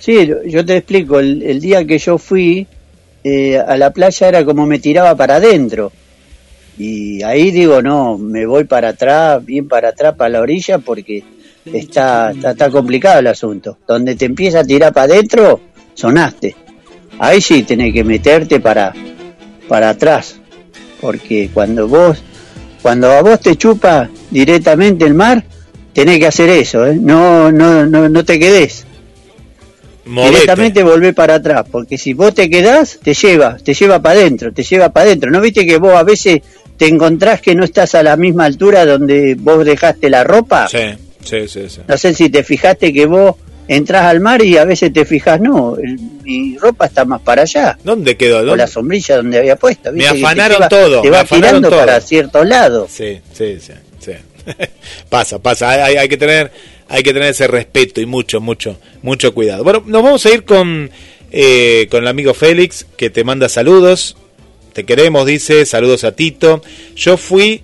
Sí, yo te explico, el, día que yo fui eh, a la playa era como me tiraba para adentro. Y ahí digo, no, me voy para atrás, bien para atrás, para la orilla, porque está, está, complicado el asunto. Donde te empieza a tirar para adentro, sonaste. Ahí sí tenés que meterte para, para atrás, porque cuando vos, cuando a vos te chupa directamente el mar, tenés que hacer eso, ¿eh? no, no, no, no te quedes. Directamente volvé para atrás, porque si vos te quedás, te lleva, te lleva para adentro, te lleva para adentro. ¿No viste que vos a veces te encontrás que no estás a la misma altura donde vos dejaste la ropa? Sí, sí, sí. No sé si te fijaste que vos entras al mar y a veces te fijas, no, mi ropa está más para allá. ¿Dónde quedó? ¿Dónde? O la sombrilla donde había puesto. Me afanaron todo. Te va tirando para ciertos lados. Sí, sí, sí. sí. pasa, pasa. Hay, hay, que tener, hay que tener ese respeto y mucho, mucho, mucho cuidado. Bueno, nos vamos a ir con, eh, con el amigo Félix, que te manda saludos. Te queremos, dice, saludos a Tito. Yo fui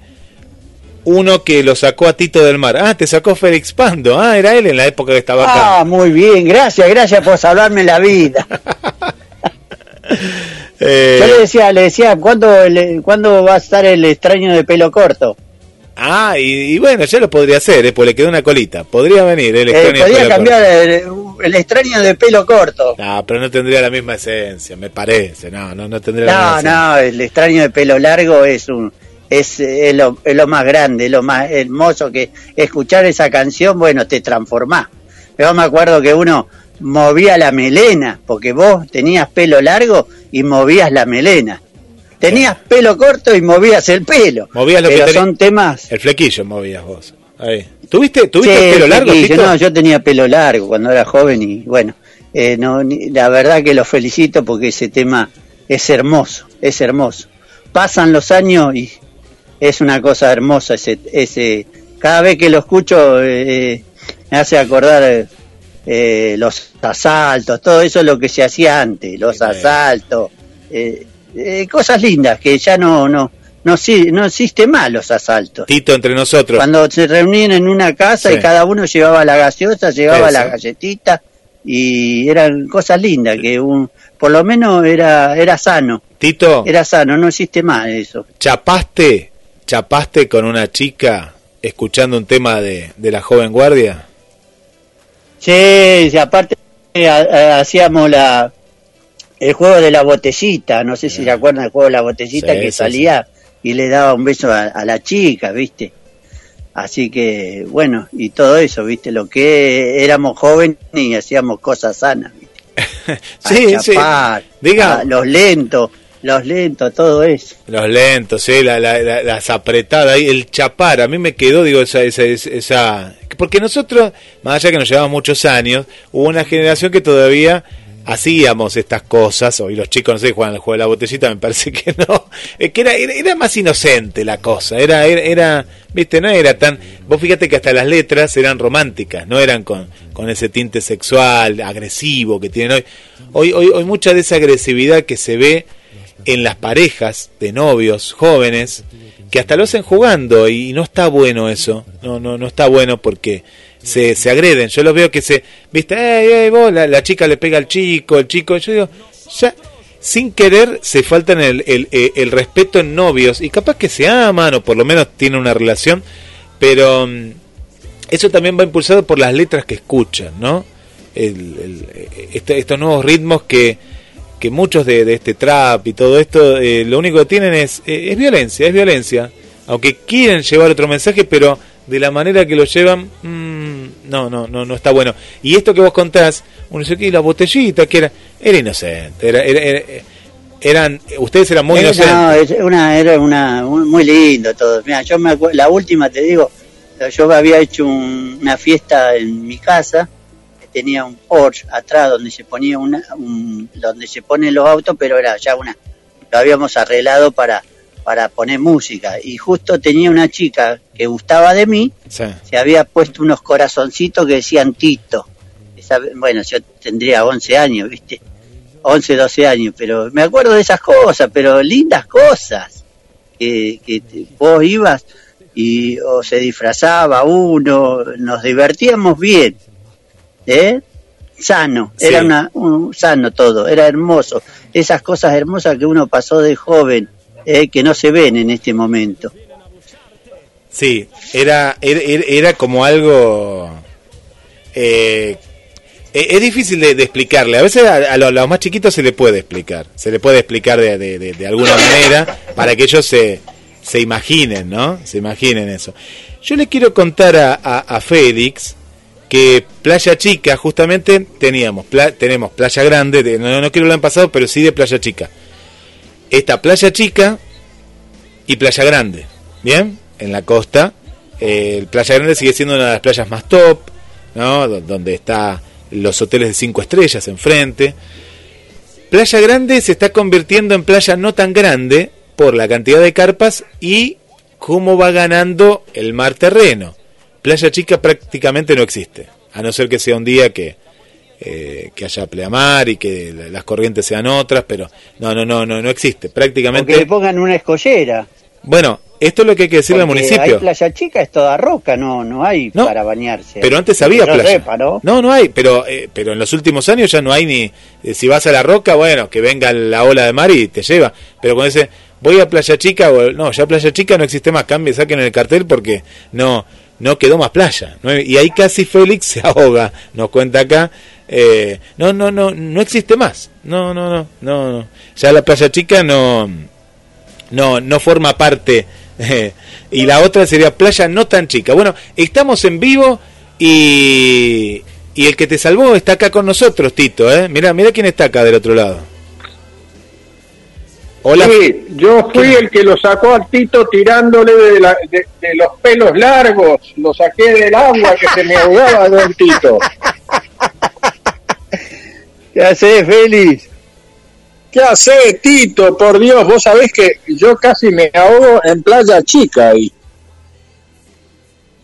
uno que lo sacó a Tito del Mar. Ah, te sacó Félix Pando. Ah, era él en la época que estaba acá. Ah, muy bien, gracias, gracias por salvarme la vida. Eh, Yo le decía, le decía, ¿cuándo, ¿cuándo va a estar el extraño de pelo corto? Ah, y, bueno, ya lo podría hacer, ¿eh? pues le quedó una colita. Podría venir el extraño eh, podría cambiar el, extraño de pelo corto. No, pero no tendría la misma esencia, me parece. No, no, no tendría no, la misma esencia. No, el extraño de pelo largo es un es, es, lo, es lo más grande, lo más hermoso que escuchar esa canción, bueno, te transformás. Yo me acuerdo que uno movía la melena, porque vos tenías pelo largo y movías la melena. Tenías pelo corto y movías el pelo. Movías lo pero son temas. El flequillo movías vos. Ahí. ¿Tuviste, ¿tuviste pelo largo? No, yo tenía pelo largo cuando era joven y bueno, eh, no, la verdad que lo felicito porque ese tema es hermoso, es hermoso. Pasan los años y es una cosa hermosa ese, ese cada vez que lo escucho eh, me hace acordar eh, los asaltos, todo eso es lo que se hacía antes, los asaltos, eh, cosas lindas que ya no no no, no existe más los asaltos. Tito entre nosotros. Cuando se reunían en una casa y cada uno llevaba la gaseosa, llevaba la galletita y eran cosas lindas que un por lo menos era era sano. Tito. Era sano, no existe más eso. ¿Chapaste chapaste con una chica escuchando un tema de, de la joven guardia? Sí, aparte eh, hacíamos la el juego de la botellita, no sé si se acuerdan del juego de la botellita que salía y le daba un beso a, la chica, ¿viste? Así que, bueno, y todo eso, ¿viste? Lo que éramos jóvenes y hacíamos cosas sanas, ¿viste? sí, sí. Diga. los lentos, los lentos, todo eso. Los lentos, sí, la, la, las apretadas, el chapar, a mí me quedó, digo, esa, esa, esa, Porque nosotros, más allá que nos llevamos muchos años, hubo una generación que todavía hacíamos estas cosas, hoy los chicos no sé, juegan el juego de la botellita, me parece que no, es que era, era, más inocente la cosa, era, era, era, viste, no era tan, vos fíjate que hasta las letras eran románticas, no eran con, con ese tinte sexual, agresivo que tienen hoy. Hoy, hoy, hoy mucha de esa agresividad que se ve en las parejas de novios jóvenes que hasta lo hacen jugando y no está bueno eso, no, no, no está bueno porque se, se agreden, yo los veo que se, viste, hey, vos, la, chica le pega al chico, el chico, yo digo, ya sin querer se faltan el, el, eh, el, respeto en novios y capaz que se aman o por lo menos tienen una relación, pero mm, eso también va impulsado por las letras que escuchan, ¿no? El, este, estos nuevos ritmos que que muchos de, este trap y todo esto, eh, lo único que tienen es, eh, es violencia, es violencia. Aunque quieren llevar otro mensaje, pero de la manera que lo llevan, mm, no, no, no, no está bueno. Y esto que vos contás, uno dice que la botellita, que era, era inocente, era, eran, ustedes eran muy inocentes. No, una, era una, muy lindo todo. Mira, yo me la última te digo, yo había hecho una fiesta en mi casa tenía un Porsche atrás donde se ponía una, donde se ponen los autos, pero era ya una, lo habíamos arreglado para, para poner música. Y justo tenía una chica que gustaba de mí, se había puesto unos corazoncitos que decían Tito. bueno, yo tendría 11 años, ¿viste? 11, 12 años, pero me acuerdo de esas cosas, pero lindas cosas. Que, que vos ibas y o se disfrazaba uno, nos divertíamos bien. ¿Eh? sano, Sí. era una, un, sano todo, era hermoso. Esas cosas hermosas que uno pasó de joven, eh, que no se ven en este momento. Sí, era, era, era- era como algo... eh, e- es difícil de, de explicarle. A veces a, a los, a los más chiquitos se le puede explicar. Se le puede explicar de, de- de- de alguna manera para que ellos se, se imaginen, ¿no? Se imaginen eso. Yo le quiero contar a, a- a Félix que Playa Chica, justamente teníamos pla- tenemos Playa Grande, de- no, no quiero hablar en pasado, pero sí de Playa Chica. Esta Playa Chica y Playa Grande, ¿bien? En la costa. Eh, Playa Grande sigue siendo una de las playas más top, ¿no? Do- Donde está los hoteles de cinco estrellas enfrente. Playa Grande se está convirtiendo en playa no tan grande por la cantidad de carpas y cómo va ganando el mar terreno. Playa Chica prácticamente no existe, a no ser que sea un día que, eh, que haya pleamar y que la- las corrientes sean otras, pero no, no, no, no, no existe. O que Prácticamente. le pongan una escollera. Bueno, esto es lo que hay que decirle al municipio. Hay playa chica, es toda roca, no, no hay No, para bañarse. Pero antes había yo playa. ¿no? no, no hay, pero eh, pero en los últimos años ya no hay ni eh, si vas a la roca, bueno, que venga la ola de mar y te lleva, pero cuando dice voy a Playa Chica, o, no, ya Playa Chica no existe más, cambie, saquen el cartel porque no no quedó más playa. ¿no? Y ahí casi Félix se ahoga, nos cuenta acá. eh, no, no, no, no existe más. No, no, no, no, no. Ya la Playa Chica no no, no forma parte. y la otra sería playa no tan chica. Bueno, estamos en vivo y, y el que te salvó está acá con nosotros, Tito. ¿eh? Mira, mira quién está acá del otro lado. Hola. Sí, yo fui el que lo sacó al Tito tirándole de, la- de- de los pelos largos, lo saqué del agua que se me ahogaba del Tito. ¿Qué haces, Félix? ¿Qué hace Tito? Por Dios, vos sabés que yo casi me ahogo en Playa Chica ahí.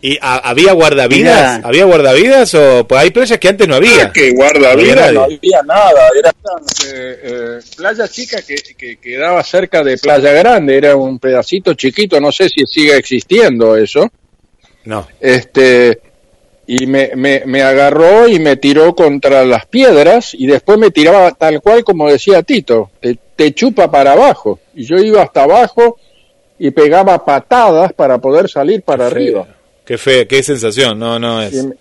¿Y a- había guardavidas? ¿Había guardavidas o pues hay playas que antes no había? que guarda No había nada. Era eh, eh, Playa Chica que, que quedaba cerca de Playa Grande, era un pedacito chiquito, no sé si sigue existiendo eso. No. este y me, me, me agarró y me tiró contra las piedras y después me tiraba tal cual como decía Tito, te, te chupa para abajo. Y yo iba hasta abajo y pegaba patadas para poder salir para arriba. Qué fe, qué sensación. No, no es. Y me,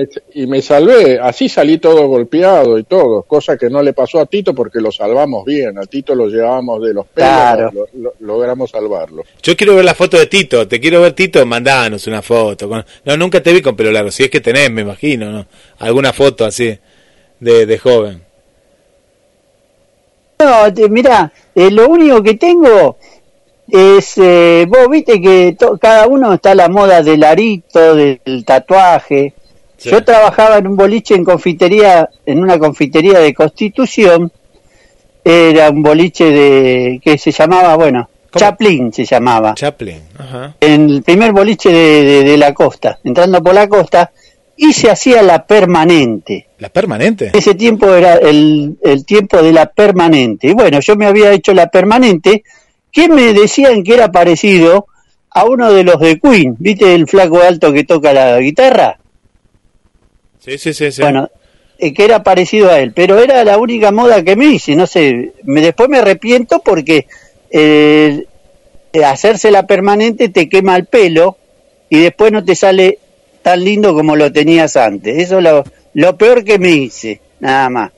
me- y me salvé, así salí todo golpeado y todo, cosa que no le pasó a Tito porque lo salvamos bien, a Tito lo llevábamos de los pelos, Claro. lo- lo- logramos salvarlo. Yo quiero ver la foto de Tito. Te quiero ver, Tito. Mandanos una foto. con- No, nunca te vi con pelo largo. Si es que tenés, me imagino, ¿no? Alguna foto así de, de joven. No, te- mirá, eh, lo único que tengo es, eh, vos viste que to- cada uno está a la moda del arito, del tatuaje. Sí. Yo trabajaba en un boliche en confitería, en una confitería de Constitución. Era un boliche de que se llamaba, bueno, ¿Cómo? Chaplin se llamaba. Chaplin. Ajá. en el primer boliche de, de- de la costa, entrando por la costa, y se hacía la permanente. ¿La permanente? Ese tiempo era el, el tiempo de la permanente. Y bueno, yo me había hecho la permanente, que me decían que era parecido a uno de los de Queen. ¿Viste el flaco alto que toca la guitarra? Sí, sí, sí. sí. Bueno, eh, que era parecido a él, pero era la única moda que me hice, no sé, me, después me arrepiento porque eh, eh, hacerse la permanente te quema el pelo y después no te sale tan lindo como lo tenías antes. Eso es lo, lo peor que me hice, nada más.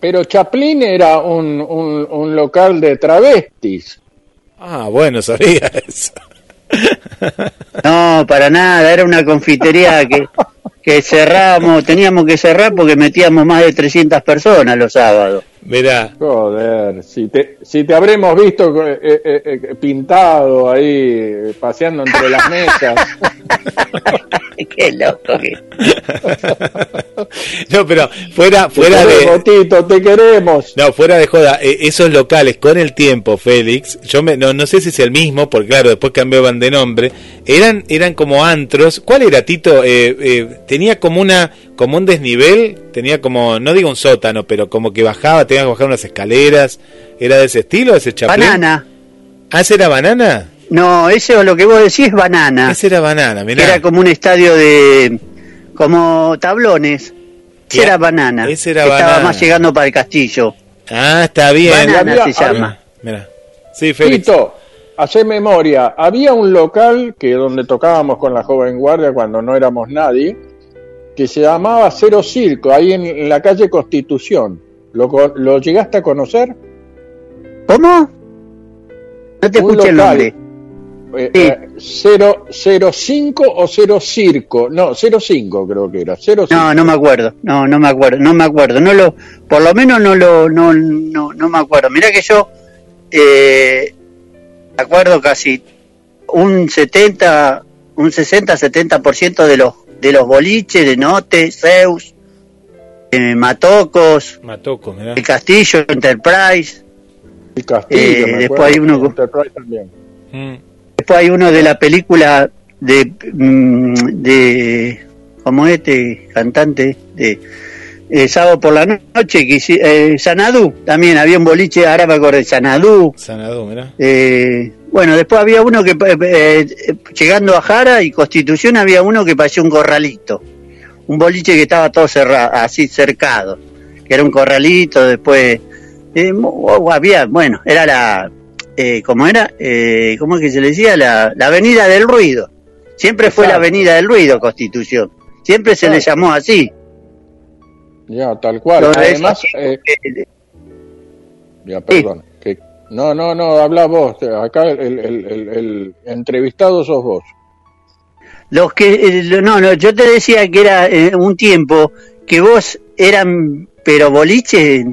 Pero Chaplin era un, un, un local de travestis. Ah, bueno, sabía eso. No, para nada, era una confitería que, que cerramos, teníamos que cerrar porque metíamos más de 300 personas los sábados. Mirá. Joder, si te, si te habremos visto eh, eh, eh, pintado ahí, paseando entre las mesas. Qué loco que... No, pero fuera, Te fuera queremos, de. Tito, te queremos. No, fuera de joda, eh, esos locales con el tiempo, Félix, yo me, no, no sé si es el mismo, porque claro, después cambiaban de nombre, eran, eran como antros. ¿Cuál era, Tito? Eh, eh, tenía como una, como un desnivel, tenía como, no digo un sótano, pero como que bajaba, tenía que bajar unas escaleras. ¿Era de ese estilo, ese chaplin? Banana. ¿Ah, ese era banana? No, eso lo que vos decís es banana. Ese era banana, mirá. era como un estadio de... como tablones. Ese era Banana. Ese era Banana. Estaba más llegando para el castillo. Ah, está bien. Banana había- se llama. Mira. Sí, Félix. Tito, hace memoria. Había un local que donde tocábamos con la joven guardia cuando no éramos nadie, que se llamaba Cero Circo, ahí en, en la calle Constitución. ¿Lo, ¿Lo llegaste a conocer? ¿Cómo? No te escuché el nombre. Eh, Sí. eh, cero, cero cinco o cero circo, no, cero cinco creo que era, cero No, no me acuerdo. No, no me acuerdo. No me acuerdo. No lo, por lo menos no lo, no, no, no me acuerdo. Mira que yo, eh, acuerdo casi un 70, un 60, 70% de los, de los boliches de Note, Zeus, eh, Matocos, Matoco, el Castillo, Enterprise. El Castillo, Eh, me después hay uno Enterprise también. Mm. Después hay uno de la película de, mm, de como este cantante de eh, Sábado por la Noche, que eh, Sanadú, también había un boliche, ahora me acuerdo de Sanadú. Sanadú, mirá. Eh, bueno, después había uno que, eh, eh, llegando a Jara y Constitución, había uno que parecía un corralito. Un boliche que estaba todo cerrado, así cercado. Que era un corralito, después. eh, había, bueno, era la. Eh, ¿Cómo era? Eh, ¿Cómo es que se le decía? La, la Avenida del Ruido. Siempre fue la. Avenida del Ruido, Constitución. Siempre se le llamó así. Ya, tal cual. Además, eh, ya, perdón. No, no, no, habla vos. Acá el, el- el- el entrevistado sos vos. Los que, eh, no, no, yo te decía que era eh, un tiempo que vos eran, pero boliche, eh,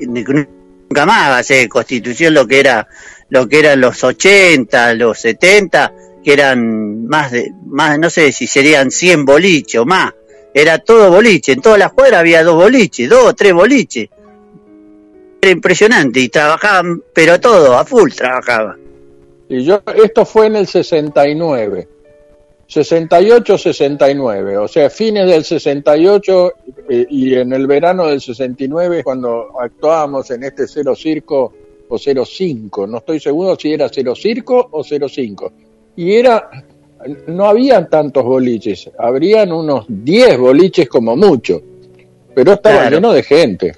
nunca más, eh, Constitución lo que era, lo que eran los 80, los 70, que eran más de, más, no sé si serían 100 boliches o más. Era todo boliche, en todas las cuadras había dos boliches, dos o tres boliches. Era impresionante y trabajaban, pero todo, a full trabajaban. Y yo, esto fue en el 69. 68-69, o sea, fines del 68 eh, y en el verano del 69 cuando actuábamos en este Cero Circo o Cero Cinco, no estoy seguro si era Cero Circo o Cero Cinco. Y era, no habían tantos boliches, habrían unos 10 boliches como mucho, pero estaba Claro. lleno de gente.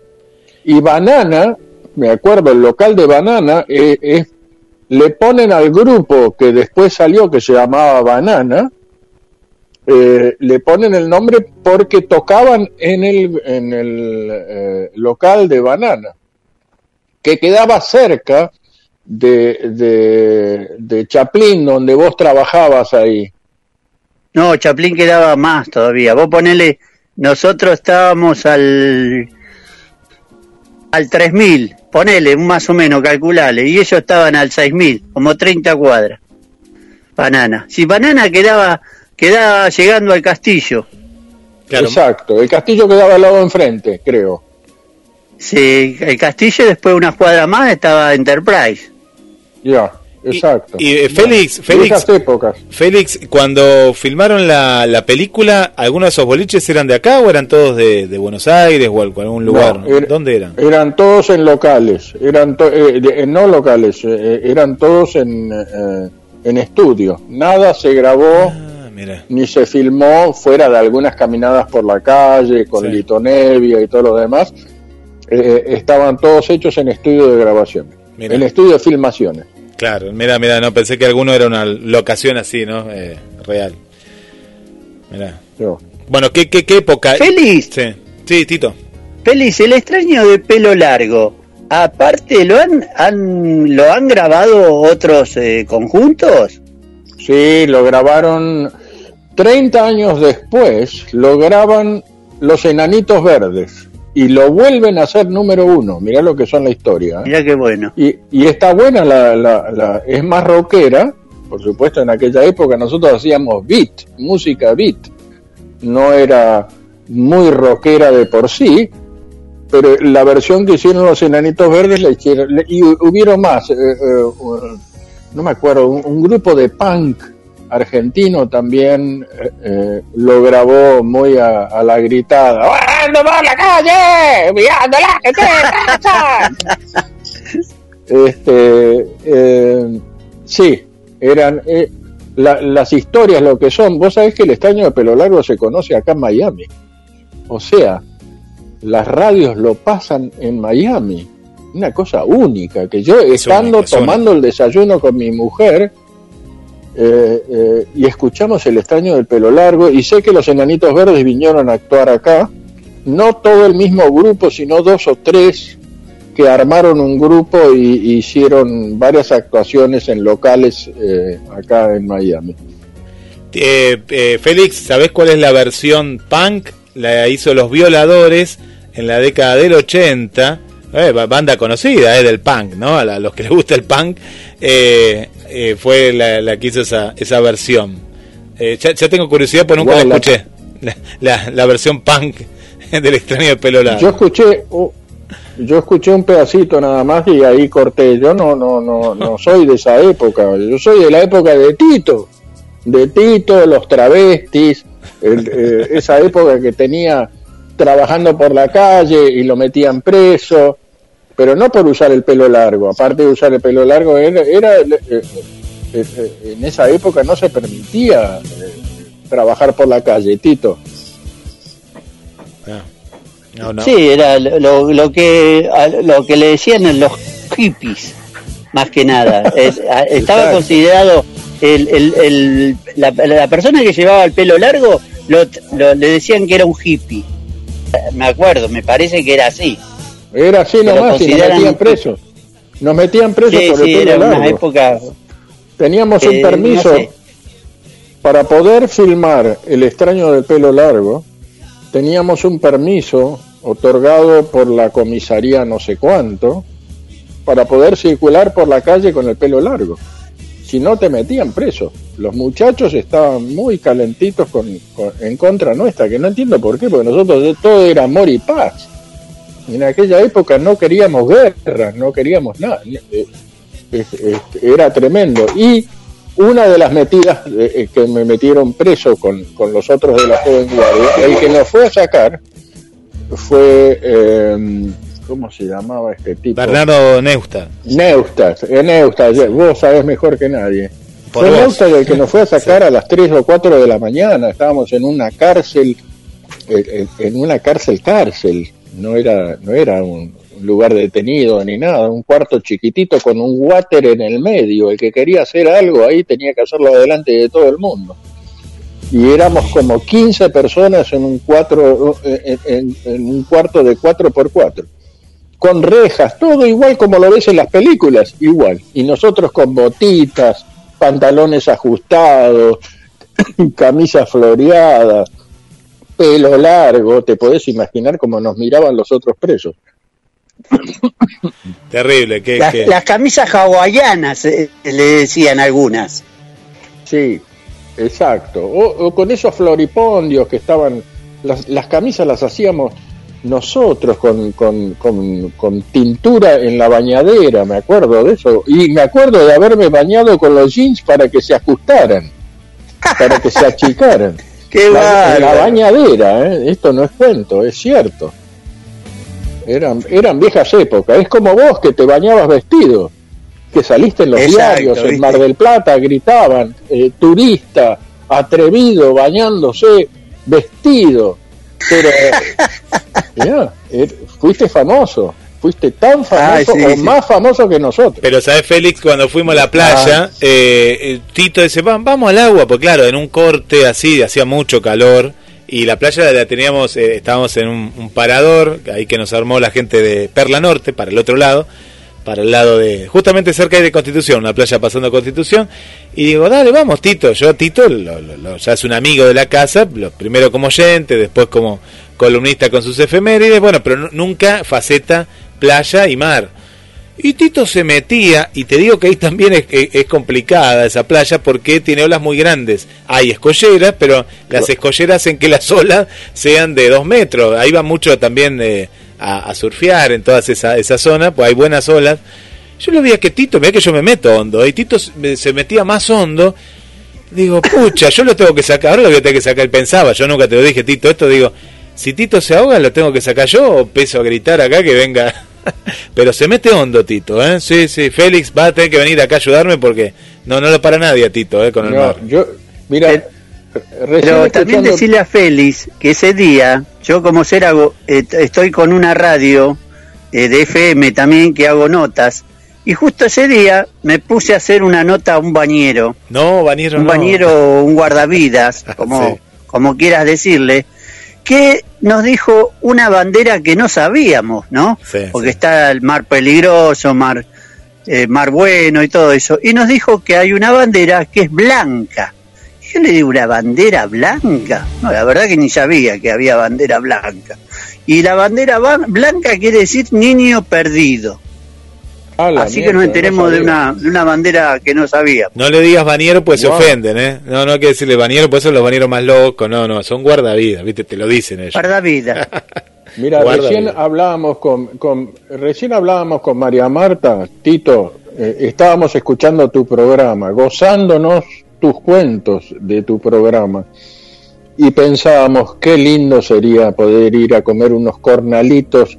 Y Banana, me acuerdo, el local de Banana eh, le ponen al grupo que después salió que se llamaba Banana, eh, le ponen el nombre porque tocaban en el, en el eh, local de Banana, que quedaba cerca de, de, de Chaplin, donde vos trabajabas ahí. No, Chaplin quedaba más todavía. Vos ponele, nosotros estábamos al al 3000, ponele, un más o menos, calculale, y ellos estaban al 6000, como 30 cuadras. Banana. Si Banana quedaba quedaba llegando al castillo. Claro. Exacto, el castillo quedaba al lado enfrente, creo. Sí, el castillo después unas cuadras más estaba Enterprise. Ya, exacto. y, eh, Félix, Félix, esas épocas. Félix, cuando filmaron la, la película, ¿algunos de esos boliches eran de acá o eran todos de, de Buenos Aires o algún lugar? No, era- ¿Dónde eran? Eran todos en locales, eran to- eh, de- eh, no locales, eh, eran todos en, eh, en estudio. Nada se grabó Ah, mira. ni se filmó fuera de algunas caminadas por la calle con Sí. Lito Nevia y todo lo demás. Eh, estaban todos hechos en estudio de grabación, Mira. en estudio de filmaciones. Claro, mira, mira, no pensé que alguno era una locación así, ¿no? Eh, real. Mira. Bueno, ¿qué, qué, qué época? Félix, Sí, sí, Tito. Félix, el extraño de pelo largo. Aparte, ¿lo han, han lo han grabado otros eh, conjuntos? Sí, lo grabaron 30 años después, lo graban Los Enanitos Verdes y lo vuelven a hacer número uno. Mirá lo que son la historia. ¿eh? Mirá qué bueno. Y, y está buena, la, la, la- es más rockera, por supuesto en aquella época nosotros hacíamos beat, música beat, no era muy rockera de por sí, pero la versión que hicieron los Enanitos Verdes la hicieron, y hu- hubieron más, eh, eh, no me acuerdo, un, un grupo de punk argentino también eh, eh, lo grabó muy a, a la gritada. ¡Ando por la calle! ¡Mirando la gente! pasa!". este, eh, sí, eran eh, la- las historias lo que son. Vos sabés que el estaño de pelo largo se conoce acá en Miami. O sea, las radios lo pasan en Miami. Una cosa única, que yo estando tomando el desayuno con mi mujer eh, eh, y escuchamos el extraño del pelo largo y sé que los enanitos verdes vinieron a actuar acá, no todo el mismo grupo, sino dos o tres que armaron un grupo y, hicieron varias actuaciones en locales eh, acá en Miami. Félix, ¿sabés cuál es la versión punk? La hizo Los Violadores en la década del 80. Banda conocida eh, del punk, ¿no? A, los que les gusta el punk, fue la, que hizo esa, esa versión. Ya, tengo curiosidad, pero nunca la escuché. La, la, versión punk del extraño pelo largo. Yo escuché, yo escuché un pedacito nada más y ahí corté. Yo no, no, no, no soy de esa época. Yo soy de la época de Tito, de Tito, los travestis, eh, esa época que tenía trabajando por la calle y lo metían preso, pero no por usar el pelo largo. Aparte de usar el pelo largo, era, eh, eh, en esa época no se permitía trabajar por la calle, Tito. Sí, era lo, lo, que lo que le decían los hippies, más que nada. estaba considerado el, el, la, la, persona que llevaba el pelo largo, lo, le decían que era un hippie. Me acuerdo, me parece que era así. Era así nomás y nos metían presos. Nos metían presos por el pelo largo. época Teníamos un permiso para poder filmar El extraño del pelo largo. Teníamos un permiso otorgado por la comisaría no sé cuánto, para poder circular por la calle con el pelo largo. Si no, te metían preso. Los muchachos estaban muy calentitos con, en contra nuestra, que no entiendo por qué, porque nosotros todo era amor y paz. En aquella época no queríamos guerra, no queríamos nada. Eh, era tremendo. Y una de las metidas eh, que me metieron preso con, con los otros de la joven guardia, el que nos fue a sacar, fue, eh, ¿cómo se llamaba este tipo? Bernardo Neusta. Neusta, eh, Neusta, vos sabés mejor que nadie. fue Neusta el que nos fue a sacar a las 3 o 4 de la mañana, estábamos en una cárcel, en una cárcel cárcel, no era, no era un lugar detenido ni nada, un cuarto chiquitito con un water en el medio, el que quería hacer algo ahí tenía que hacerlo delante de todo el mundo. Y éramos como 15 personas en un, cuatro, en, un cuarto de 4 por 4 con rejas, todo igual como lo ves en las películas, igual. Y nosotros con botitas, pantalones ajustados, camisas floreadas, pelo largo, te podés imaginar cómo nos miraban los otros presos. Terrible, que las, las camisas hawaianas eh, le decían algunas. Sí, Exacto, o, con esos floripondios que estaban, las, las camisas las hacíamos nosotros con, con, con, tintura en la bañadera, me acuerdo de eso, y me acuerdo de haberme bañado con los jeans para que se ajustaran, para que se achicaran. ¡Qué la, la bañadera, ¿eh? esto no es cuento, es cierto. Eran, eran viejas épocas, es como vos que te bañabas vestido que saliste en los diarios, en Mar del Plata, gritaban, eh, turista, atrevido, bañándose, vestido. Pero, eh, fuiste famoso, fuiste tan famoso o más famoso que nosotros. Pero, ¿sabes, Félix? Cuando fuimos a la playa, ah. eh, Tito dice, vamos al agua, porque claro, en un corte así, hacía mucho calor. Y la playa la teníamos, estábamos en un, un parador, ahí que nos armó la gente de Perla Norte, para el otro lado para el lado de, justamente cerca de Constitución, una playa pasando Constitución, y digo, dale, vamos, Tito. Yo, Tito, ya es un amigo de la casa, lo, primero como oyente, después como columnista con sus efemérides, bueno, pero nunca faceta playa y mar. Y Tito se metía, y te digo que ahí también es, complicada esa playa porque tiene olas muy grandes. Hay escolleras, pero las escolleras hacen que las olas sean de dos metros. Ahí va mucho también de a, surfear en toda esa, esa zona, pues hay buenas olas. Yo lo veía que Tito, veía que yo me meto hondo, y Tito se metía más hondo. Digo, pucha, yo lo tengo que sacar, ahora lo voy a tener que sacar. Pensaba, yo nunca te lo dije, Tito, esto digo, si Tito se ahoga, lo tengo que sacar yo o peso a gritar acá que venga. Pero se mete hondo, Tito, ¿eh? Sí, sí, Félix va a tener que venir acá a ayudarme porque no, no lo para nadie a Tito, ¿eh? Con el mar. Yo, mira, pero también decirle a Félix que ese día yo como ser hago, eh, estoy con una radio eh, de FM también que hago notas. Y justo ese día me puse a hacer una nota a un bañero. No, bañero Un no. bañero, un guardavidas, como, Sí. como quieras decirle, que nos dijo una bandera que no sabíamos, ¿no? Sí, Porque sí. está el mar peligroso, mar, eh, mar bueno y todo eso. Y nos dijo que hay una bandera que es blanca. Y yo le digo, ¿una bandera blanca? No, la verdad que ni sabía que había bandera blanca. Y la bandera ba- blanca quiere decir niño perdido. Así que nos no enteremos de sabía. una, de una bandera que no sabíamos. No le digas bañero, pues Wow. se ofenden, ¿eh? No, no hay que decirle bañero, pues son los bañeros más locos. No, no, son guardavidas, ¿viste? Te lo dicen ellos. Guardavida. Mira, Guarda recién hablábamos con, con- recién hablábamos con María Marta, Tito, eh, estábamos escuchando tu programa, gozándonos tus cuentos de tu programa y pensábamos qué lindo sería poder ir a comer unos cornalitos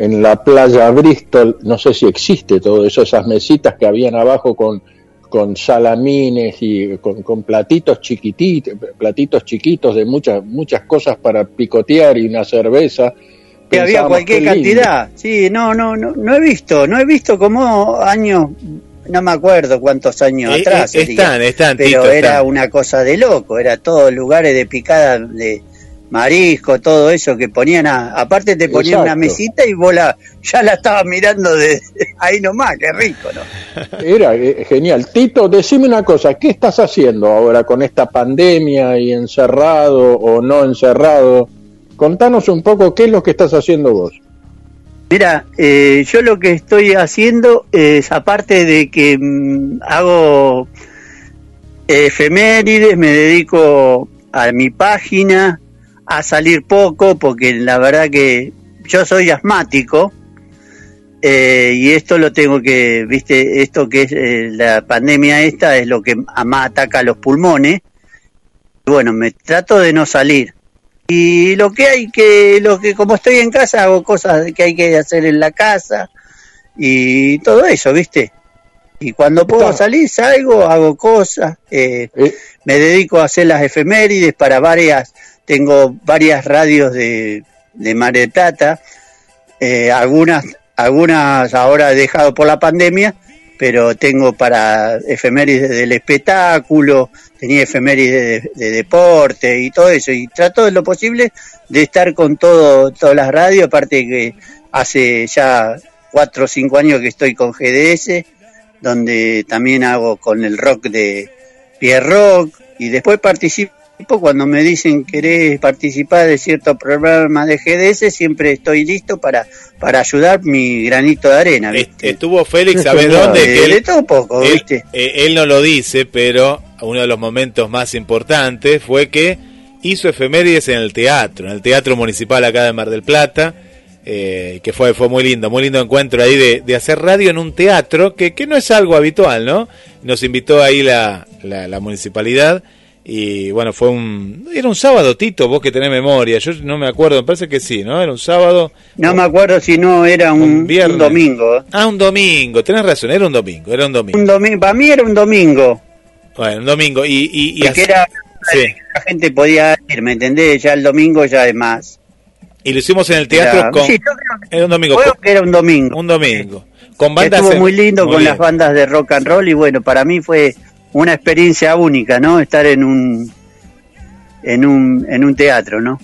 en la playa Bristol, no sé si existe todo eso, esas mesitas que habían abajo con con salamines y con, con platitos chiquititos, platitos chiquitos de muchas muchas cosas para picotear y una cerveza. Que había cualquier cantidad. Sí, no, no, no, no he visto, no he visto como años, no me acuerdo cuántos años Eh, atrás. eh, sería. están, están, pero Tito, era están. una cosa de loco, era todos lugares de picada de marisco, todo eso que ponían, a- aparte te ponían una mesita y vos la, ya la estabas mirando de ahí nomás, qué rico, ¿no? Era eh, genial. Tito, decime una cosa, ¿qué estás haciendo ahora con esta pandemia y encerrado o no encerrado? Contanos un poco qué es lo que estás haciendo vos. Mira, eh, yo lo que estoy haciendo es, aparte de que mm, hago efemérides, me dedico a mi página, a salir poco, porque la verdad que yo soy asmático, eh, y esto lo tengo que, viste, esto que es eh, la pandemia esta es lo que más ataca los pulmones. Bueno, me trato de no salir. Y lo que hay que, lo que como estoy en casa hago cosas que hay que hacer en la casa y todo eso, ¿viste? Y cuando puedo Está. salir salgo, hago cosas, eh, Eh, me dedico a hacer las efemérides para varias, tengo varias radios de, de Mar del Plata, eh, algunas, algunas ahora he dejado por la pandemia, pero tengo para efemérides del espectáculo, tenía efemérides de, de deporte y todo eso, y trato de lo posible de estar con todo, todas las radios, aparte que hace ya cuatro o cinco años que estoy con GDS, donde también hago con el rock de Pierre Rock, y después participo cuando me dicen querés participar de ciertos programas de GDS, siempre estoy listo para, para ayudar mi granito de arena, Est- ¿viste? Estuvo Félix, ¿sabes Claro. dónde? de, Que él- de todo un poco, él, ¿viste? él no lo dice, pero uno de los momentos más importantes fue que hizo efemérides en el teatro, en el Teatro Municipal acá de Mar del Plata, eh, que fue, fue muy lindo, muy lindo encuentro ahí de, de hacer radio en un teatro, que, que no es algo habitual, ¿no? Nos invitó ahí la, la, la municipalidad. Y bueno, fue un. Era un sábado, Tito, vos que tenés memoria. Yo no me acuerdo, me parece que sí, ¿no? Era un sábado. No me acuerdo si no era un, Un viernes. un domingo. Ah, un domingo, tenés razón, era un domingo, era un domingo. Un domingo, para mí era un domingo, Bueno, un domingo. Y, y, y, porque así- era sí. la gente podía ir, ¿me entendés? Ya el domingo ya es más. y lo hicimos en el teatro Era- con. sí, yo creo que- Era un domingo. creo con- que era un domingo. un domingo. Con bandas. estuvo en- muy lindo muy con bien. las bandas de rock and roll y bueno, para mí fue una experiencia única, ¿no? Estar en un en un en un teatro, ¿no?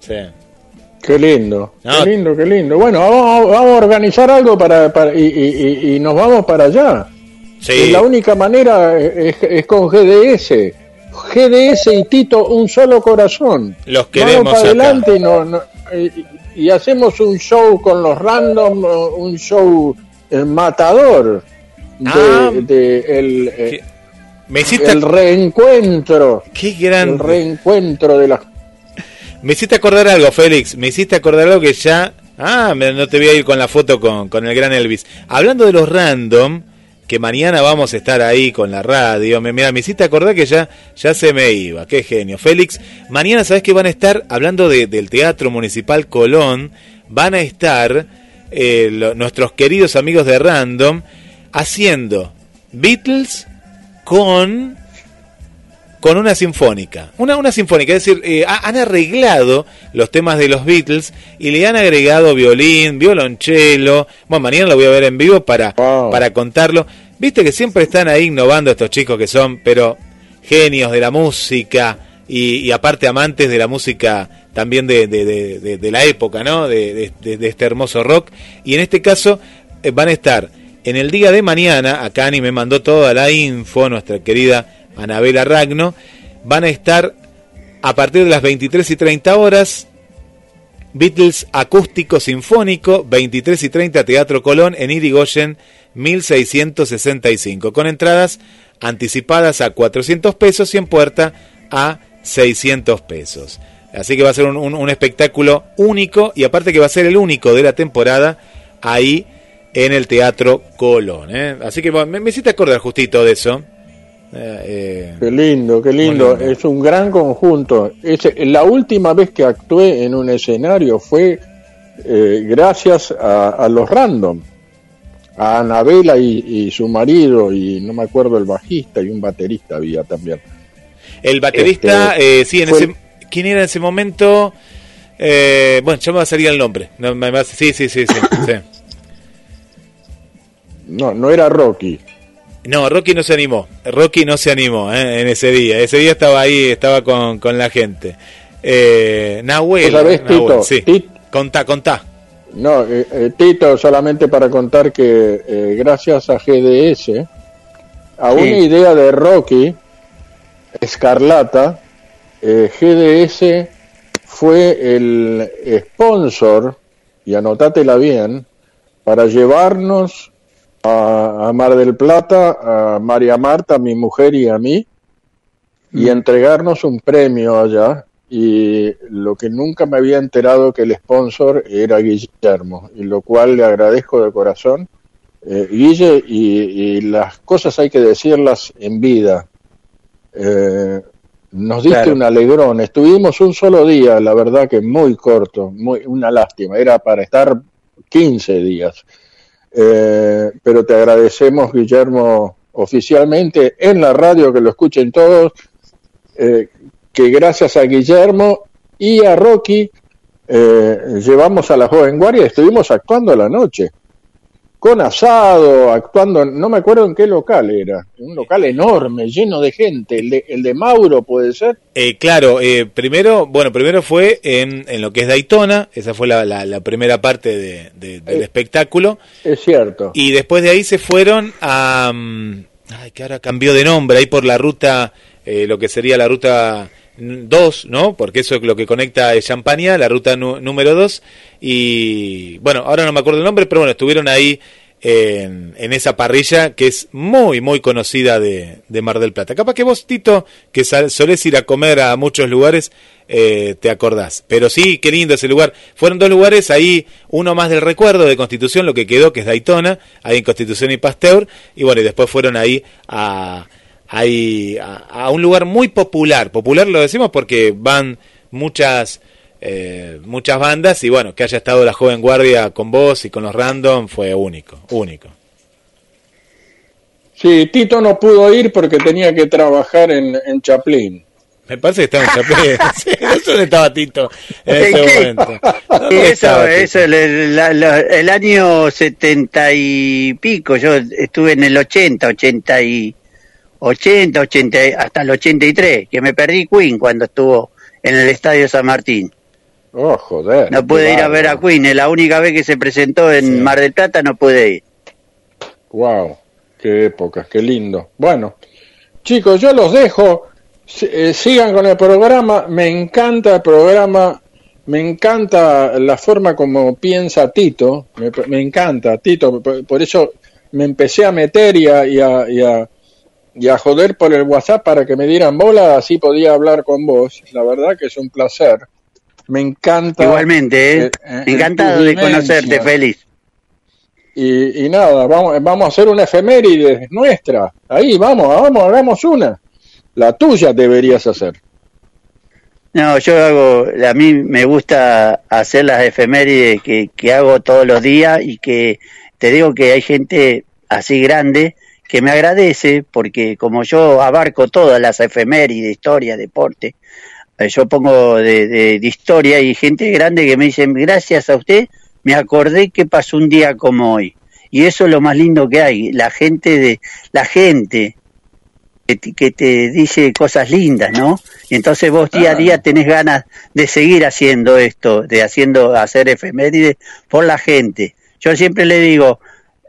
Sí. qué lindo, No. qué lindo, qué lindo. Bueno, vamos, vamos a organizar algo para, para- y, y- y- y nos vamos para allá. Sí. Y La única manera es, es con GDS. GDS y Tito, un solo corazón. Los queremos Vamos para acá. adelante y, no- no- y- y hacemos un show con los random, un show eh, matador de, Ah. de el, eh. Me hiciste, el reencuentro. qué El gran, reencuentro de las me hiciste acordar algo, Félix. Me hiciste acordar algo que ya. Ah, no te voy a ir con la foto con, con el gran Elvis. Hablando de los random, que mañana vamos a estar ahí con la radio. Me, mira, me hiciste acordar que ya, ya se me iba. Qué genio. Félix, mañana sabes que van a estar, hablando de- del Teatro Municipal Colón, van a estar eh, lo- nuestros queridos amigos de Random haciendo Beatles con con una sinfónica. Una, una sinfónica, es decir, eh, han arreglado los temas de los Beatles y le han agregado violín, violonchelo. Bueno, mañana lo voy a ver en vivo para, para contarlo. Viste que siempre están ahí innovando estos chicos que son, pero genios de la música y, aparte amantes de la música también de, de, la época, ¿no? De, este hermoso rock. Y en este caso eh, van a estar en el día de mañana, acá Ani me mandó toda la info, nuestra querida Anabela Ragno, van a estar a partir de las 23 y 30 horas. Beatles acústico sinfónico, 23 y 30 Teatro Colón en Irigoyen 1665, con entradas anticipadas a 400 pesos y en puerta a 600 pesos. Así que va a ser un, espectáculo único y aparte que va a ser el único de la temporada ahí en el Teatro Colón. ¿eh? Así que me, me hiciste acordar justito de eso. Eh, eh, qué lindo, qué lindo. Es un gran conjunto. Es, la última vez que actué en un escenario fue eh, gracias a, los random. A Anabela y, su marido, y no me acuerdo el bajista y un baterista había también. El baterista, este, sí, en ese, ¿quién era en ese momento? bueno, ya me va a salir el nombre. No, sí, sí, sí, sí. sí. No, no era Rocky. No, Rocky no se animó. Rocky no se animó ¿eh? en ese día. Ese día estaba ahí, estaba con, con la gente. Eh, Nahuel. ¿Sabes, Tito? Sí. Contá, contá. No, eh, eh, Tito, solamente para contar que gracias a GDS, a una idea de Rocky, Escarlata, GDS fue el sponsor, y anótatela bien, para llevarnos a, Mar del Plata, a María Marta, mi mujer y a mí, y mm. entregarnos un premio allá. Y lo que nunca me había enterado que el sponsor era Guillermo, y lo cual le agradezco de corazón. Eh, Guille, y, las cosas hay que decirlas en vida. Eh, nos diste un alegrón. Estuvimos un solo día, la verdad que muy corto, muy una lástima. Era para estar 15 días. Eh, pero te agradecemos, Guillermo, oficialmente en la radio, que lo escuchen todos, eh, que gracias a Guillermo y a Rocky eh, llevamos a la joven guardia, estuvimos actuando la noche con asado, actuando, no me acuerdo en qué local era, un local enorme, lleno de gente, el de, el de Mauro puede ser. Eh, claro, eh, primero, bueno, primero fue en, en, lo que es Daytona, esa fue la, la, primera parte de, del eh, espectáculo. Es cierto. Y después de ahí se fueron a, mm, ay, que ahora cambió de nombre, ahí por la ruta, lo que sería la ruta 2, ¿no? Porque eso es lo que conecta Champaña, la ruta número 2. Y bueno, ahora no me acuerdo el nombre, pero bueno, estuvieron ahí en, en esa parrilla que es muy, muy conocida de, de, Mar del Plata. Capaz que vos, Tito, que solés ir a comer a muchos lugares, eh, te acordás. Pero sí, qué lindo ese lugar. Fueron dos lugares, ahí uno más del recuerdo de Constitución, lo que quedó, que es Daytona, ahí en Constitución y Pasteur. Y bueno, y después fueron ahí a hay a, un lugar muy popular. Popular lo decimos porque van muchas eh, muchas bandas y bueno, que haya estado la joven guardia con vos y con los random fue único, único. Sí, Tito no pudo ir porque tenía que trabajar en, en Chaplin. Me parece que estaba en Chaplin. sí, eso estaba Tito en ese momento. eso, eso el, el, año setenta y pico, yo estuve en el ochenta, ochenta y 80, 80, hasta el 83, que me perdí Queen cuando estuvo en el Estadio San Martín. Oh, joder. No pude ir a ver a Queen, es la única vez que se presentó en Mar del Plata no pude ir. Wow, qué épocas, qué lindo. Bueno, chicos, yo los dejo. Eh, sigan con el programa. Me encanta el programa. Me encanta la forma como piensa Tito. Me, encanta, Tito. Por, eso me empecé a meter y a y a joder por el WhatsApp para que me dieran bola, así podía hablar con vos. La verdad que es un placer. Me encanta. Igualmente, ¿eh? eh encantado de conocerte, feliz. Y, nada, vamos, vamos a hacer una efeméride nuestra. Ahí, vamos, vamos, hagamos una. La tuya deberías hacer. No, yo hago, a mí me gusta hacer las efemérides que, que hago todos los días y que te digo que hay gente así grande que me agradece porque como yo abarco todas las efemérides, historia, deporte, eh, yo pongo de, de, de, historia y gente grande que me dicen, gracias a usted, me acordé que pasó un día como hoy. Y eso es lo más lindo que hay, la gente de, la gente que, que te dice cosas lindas, ¿no? Y entonces vos día a día tenés ganas de seguir haciendo esto, de haciendo, hacer efemérides por la gente. Yo siempre le digo,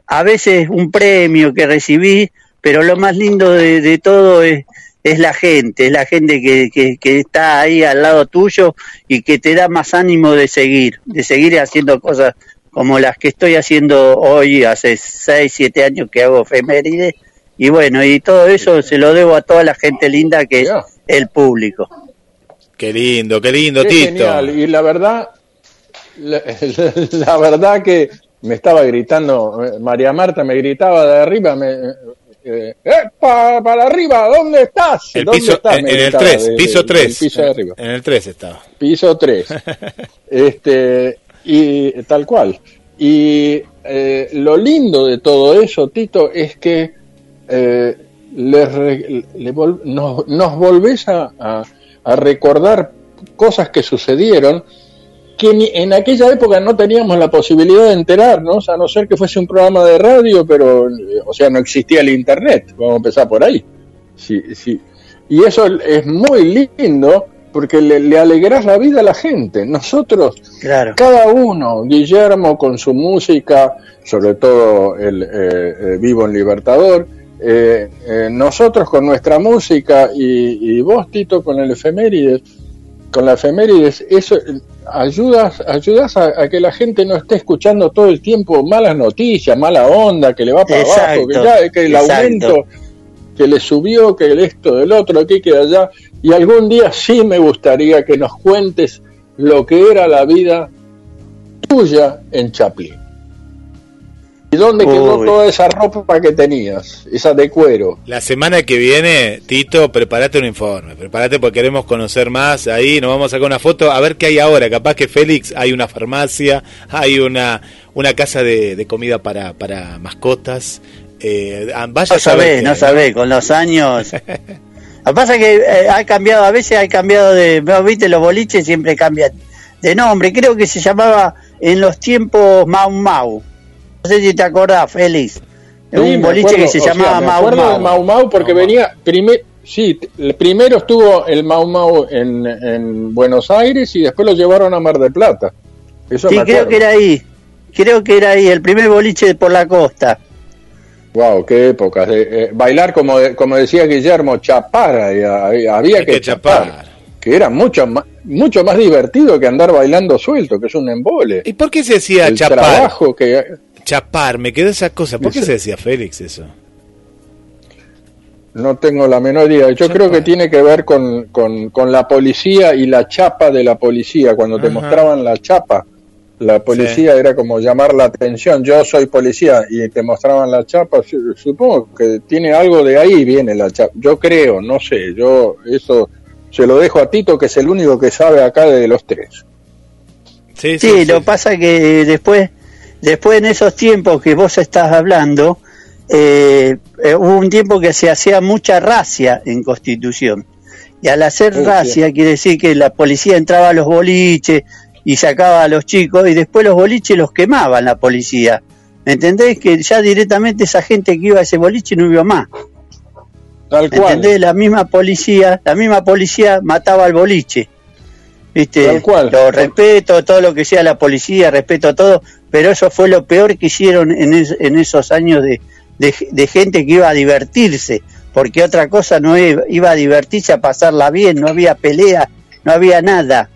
a veces un premio que recibí, pero lo más lindo de, de todo es, es la gente, es la gente que, que, que, está ahí al lado tuyo y que te da más ánimo de seguir, de seguir haciendo cosas como las que estoy haciendo hoy, hace 6, 7 años que hago efemérides, y bueno, y todo eso se lo debo a toda la gente linda que es el público. Qué lindo, qué lindo, qué Tito. Genial. Y la verdad, la, la, verdad que me estaba gritando, María Marta me gritaba de arriba, me, eh, para, para arriba, ¿dónde estás? El ¿Dónde piso, estás? en, en el 3, piso 3. piso de arriba. En el 3 estaba. Piso 3. este, y tal cual. Y eh, lo lindo de todo eso, Tito, es que eh, le, le vol nos, nos, volvés a, a, a, recordar cosas que sucedieron que ni, en aquella época no teníamos la posibilidad de enterarnos, a no ser que fuese un programa de radio, pero, o sea, no existía el Internet, vamos a empezar por ahí. Sí, sí. Y eso es muy lindo porque le, le alegras la vida a la gente. Nosotros, claro. cada uno, Guillermo con su música, sobre todo el eh, eh, Vivo en Libertador, eh, eh, nosotros con nuestra música y, y, vos, Tito, con el efemérides, con la efemérides, eso ayudas, ayudas a, a, que la gente no esté escuchando todo el tiempo malas noticias, mala onda, que le va para exacto, abajo, que ya que el exacto. aumento que le subió, que el esto, del otro, aquí, que allá. Y algún día sí me gustaría que nos cuentes lo que era la vida tuya en Chaplin. ¿Y dónde quedó Uy. toda esa ropa que tenías? Esa de cuero. La semana que viene, Tito, prepárate un informe. Prepárate porque queremos conocer más. Ahí nos vamos a sacar una foto a ver qué hay ahora. Capaz que Félix hay una farmacia, hay una, una casa de, de comida para, para mascotas. Eh, vaya no sabés, no sabés, con los años. Lo que pasa es que eh, ha cambiado, a veces ha cambiado de. Viste, los boliches siempre cambian de nombre. Creo que se llamaba en los tiempos Mau Mau. No sé si te acordás, Félix. Sí, un boliche acuerdo, que se llamaba sea, Mau Mau. Mau Mau porque Mau venía. Primer, sí, primero estuvo el Mau Mau en, en, Buenos Aires y después lo llevaron a Mar del Plata. Eso sí, creo que era ahí. Creo que era ahí, el primer boliche por la costa. Wow, qué épocas. Eh, eh, bailar, como, como decía Guillermo, chapar. Había, había que, que, chapar. chapar. Que era mucho más, mucho más divertido que andar bailando suelto, que es un embole. ¿Y por qué se decía El chapar? trabajo que. Chapar, me quedó esa cosa. ¿Por qué se decía Félix eso? No tengo la menor idea. Yo chapa. creo que tiene que ver con, con, con, la policía y la chapa de la policía. Cuando te mostraban la chapa, la policía sí. era como llamar la atención. Yo soy policía y te mostraban la chapa. Supongo que tiene algo de ahí, viene la chapa. Yo creo, no sé. Yo eso se lo dejo a Tito, que es el único que sabe acá de los tres. Sí, sí, sí lo pasa que después, después en esos tiempos que vos estás hablando, eh, eh, hubo un tiempo que se hacía mucha racia en Constitución. Y al hacer oh, racia sí. quiere decir que la policía entraba a los boliches y sacaba a los chicos y después los boliches los quemaban la policía. ¿Me entendés? Que ya directamente esa gente que iba a ese boliche no iba más. Tal cual. ¿Entendés? La misma policía, la misma policía mataba al boliche. ¿Viste? Tal cual. Lo respeto, todo lo que sea la policía, respeto todo, pero eso fue lo peor que hicieron en, es, en esos años de, de, de, gente que iba a divertirse, porque otra cosa no iba, iba, a divertirse, a pasarla bien, no había pelea, no había nada.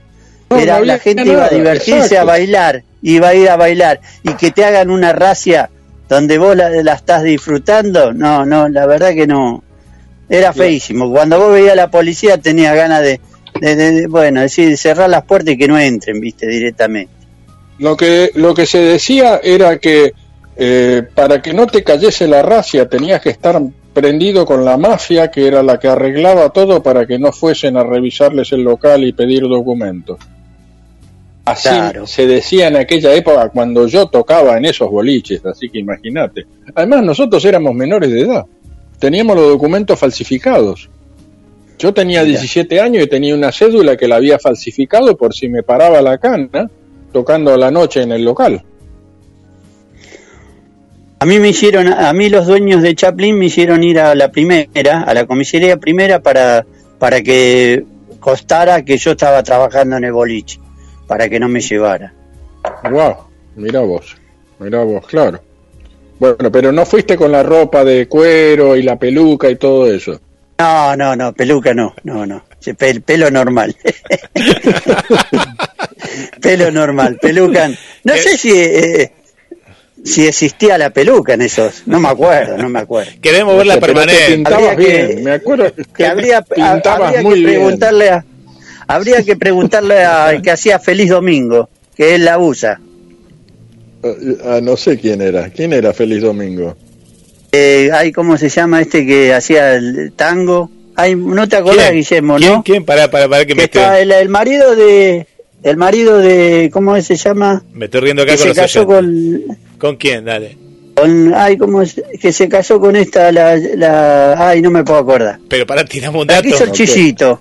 No, Era, no la gente nada. iba a divertirse, Exacto. a bailar, iba a ir a bailar, y que te hagan una racia donde vos la, la estás disfrutando, no, no, la verdad que no, era feísimo. Cuando vos veías a la policía tenía ganas de, de, de, de, bueno, decir, cerrar las puertas y que no entren, viste, directamente. Lo que, lo que se decía era que eh, para que no te cayese la racia tenías que estar prendido con la mafia, que era la que arreglaba todo para que no fuesen a revisarles el local y pedir documentos. Así se decía en aquella época cuando yo tocaba en esos boliches, así que imagínate. Además, nosotros éramos menores de edad, teníamos los documentos falsificados. Yo tenía 17 años y tenía una cédula que la había falsificado por si me paraba la cana tocando a la noche en el local. A mí me hicieron, a mí los dueños de Chaplin me hicieron ir a la primera, a la comisaría primera para, para que costara que yo estaba trabajando en el boliche para que no me llevara. Wow, mira vos, mira vos, claro. Bueno, pero no fuiste con la ropa de cuero y la peluca y todo eso. No, no, no, peluca no, no, no. pelo normal. pelo normal, peluca. No sé si eh, si existía la peluca en esos, no me acuerdo, no me acuerdo. Queremos verla permanente. bien, me acuerdo que, habría, habría que preguntarle a Habría que preguntarle al que hacía Feliz Domingo, que él la usa. Ah, no sé quién era. ¿Quién era Feliz Domingo? Eh, hay, ¿cómo se llama este que hacía el tango? Hay, no te acordás, Guillermo, ¿no? ¿Quién? Para, para, para que, me está el, marido de... El marido de... ¿Cómo se llama? Me estoy riendo acá que se casó con... ¿Con quién? Dale. Con, ay, ¿cómo es? Que se casó con esta, la, la... Ay, no me puedo acordar. Pero para tirar un dato. Aquí hizo el chillito.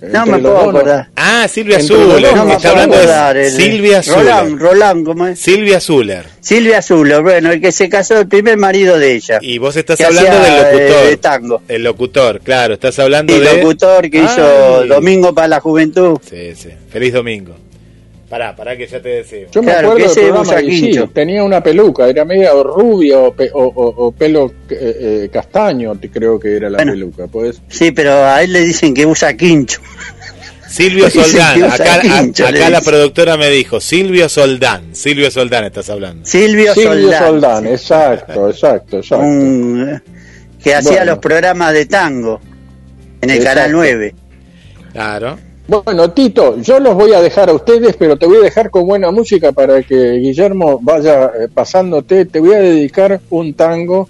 No me puedo acordar. Ah, Silvia Zuller. No está hablando de Silvia Zuller. Roland, Roland, ¿cómo es? Silvia Zuller. Silvia Zuller, bueno, el que se casó, el primer marido de ella. Y vos estás hablando del locutor. De, tango. El locutor, claro, estás hablando de... El locutor que hizo Domingo para la Juventud. Sí, sí. Feliz domingo. Pará, pará que ya te decía. Yo me acuerdo que del programa sí, tenía una peluca, era medio rubio o, o, pelo eh, eh, castaño, creo que era la peluca. ¿puedes? Sí, pero a él le dicen que usa quincho. Silvio Soldán, acá, acá la productora me dijo, Silvio Soldán, Silvio Soldán estás hablando. Silvio, Silvio Soldán. exacto, exacto, exacto. que hacía los programas de tango en el Canal 9. Claro. Bueno, Tito, yo los voy a dejar a ustedes, pero te voy a dejar con buena música para que Guillermo vaya eh, pasándote. Te voy a dedicar un tango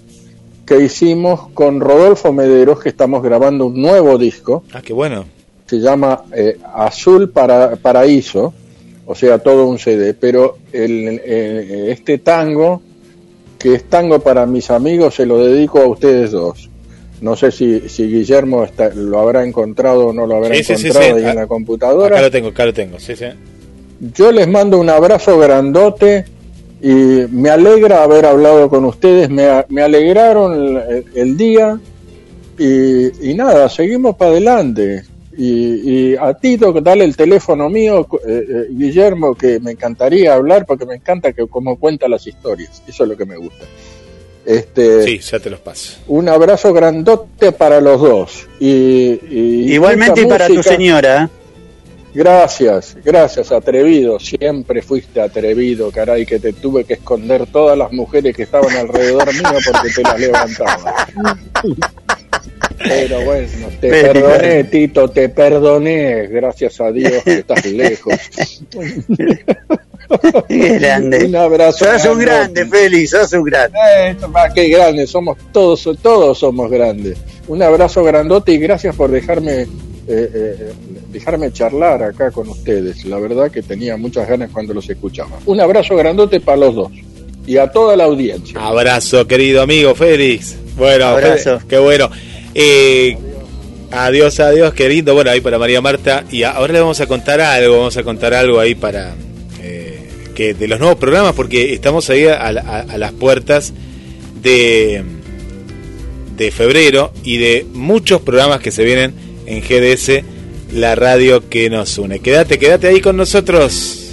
que hicimos con Rodolfo Mederos, que estamos grabando un nuevo disco. Ah, qué bueno. Se llama eh, Azul para, Paraíso, o sea, todo un CD. Pero el, eh, este tango, que es tango para mis amigos, se lo dedico a ustedes dos. No sé si, si Guillermo está, lo habrá encontrado o no lo habrá encontrado ahí en la computadora. Acá lo tengo, acá lo tengo, sí, sí. Yo les mando un abrazo grandote y me alegra haber hablado con ustedes, me, me alegraron el, día y, y, nada, seguimos para adelante. Y, y, a Tito, dale el teléfono mío, eh, eh, Guillermo, que me encantaría hablar porque me encanta que como cuenta las historias, eso es lo que me gusta. Este, sí, ya te los paso. Un abrazo grandote para los dos. Y, Igualmente y para tu señora. Gracias, gracias, atrevido. Siempre fuiste atrevido, caray, que te tuve que esconder todas las mujeres que estaban alrededor mío porque te las levantaba. Pero bueno, te perdoné, Tito, te perdoné. Gracias a Dios que estás lejos. Qué grande. Un abrazo. Sos un grande, Félix, sos un grande. Eh, qué grande, somos todos, todos somos grandes. Un abrazo grandote y gracias por dejarme, eh, eh, dejarme charlar acá con ustedes. La verdad que tenía muchas ganas cuando los escuchaba. Un abrazo grandote para los dos y a toda la audiencia. Abrazo, querido amigo Félix. Bueno, abrazo. qué bueno. adiós, adiós, qué lindo. Bueno, ahí para María Marta. Y ahora le vamos a contar algo, vamos a contar algo ahí para de los nuevos programas, porque estamos ahí a, las puertas de, de febrero y de muchos programas que se vienen en GDS, la radio que nos une. Quédate, quédate ahí con nosotros.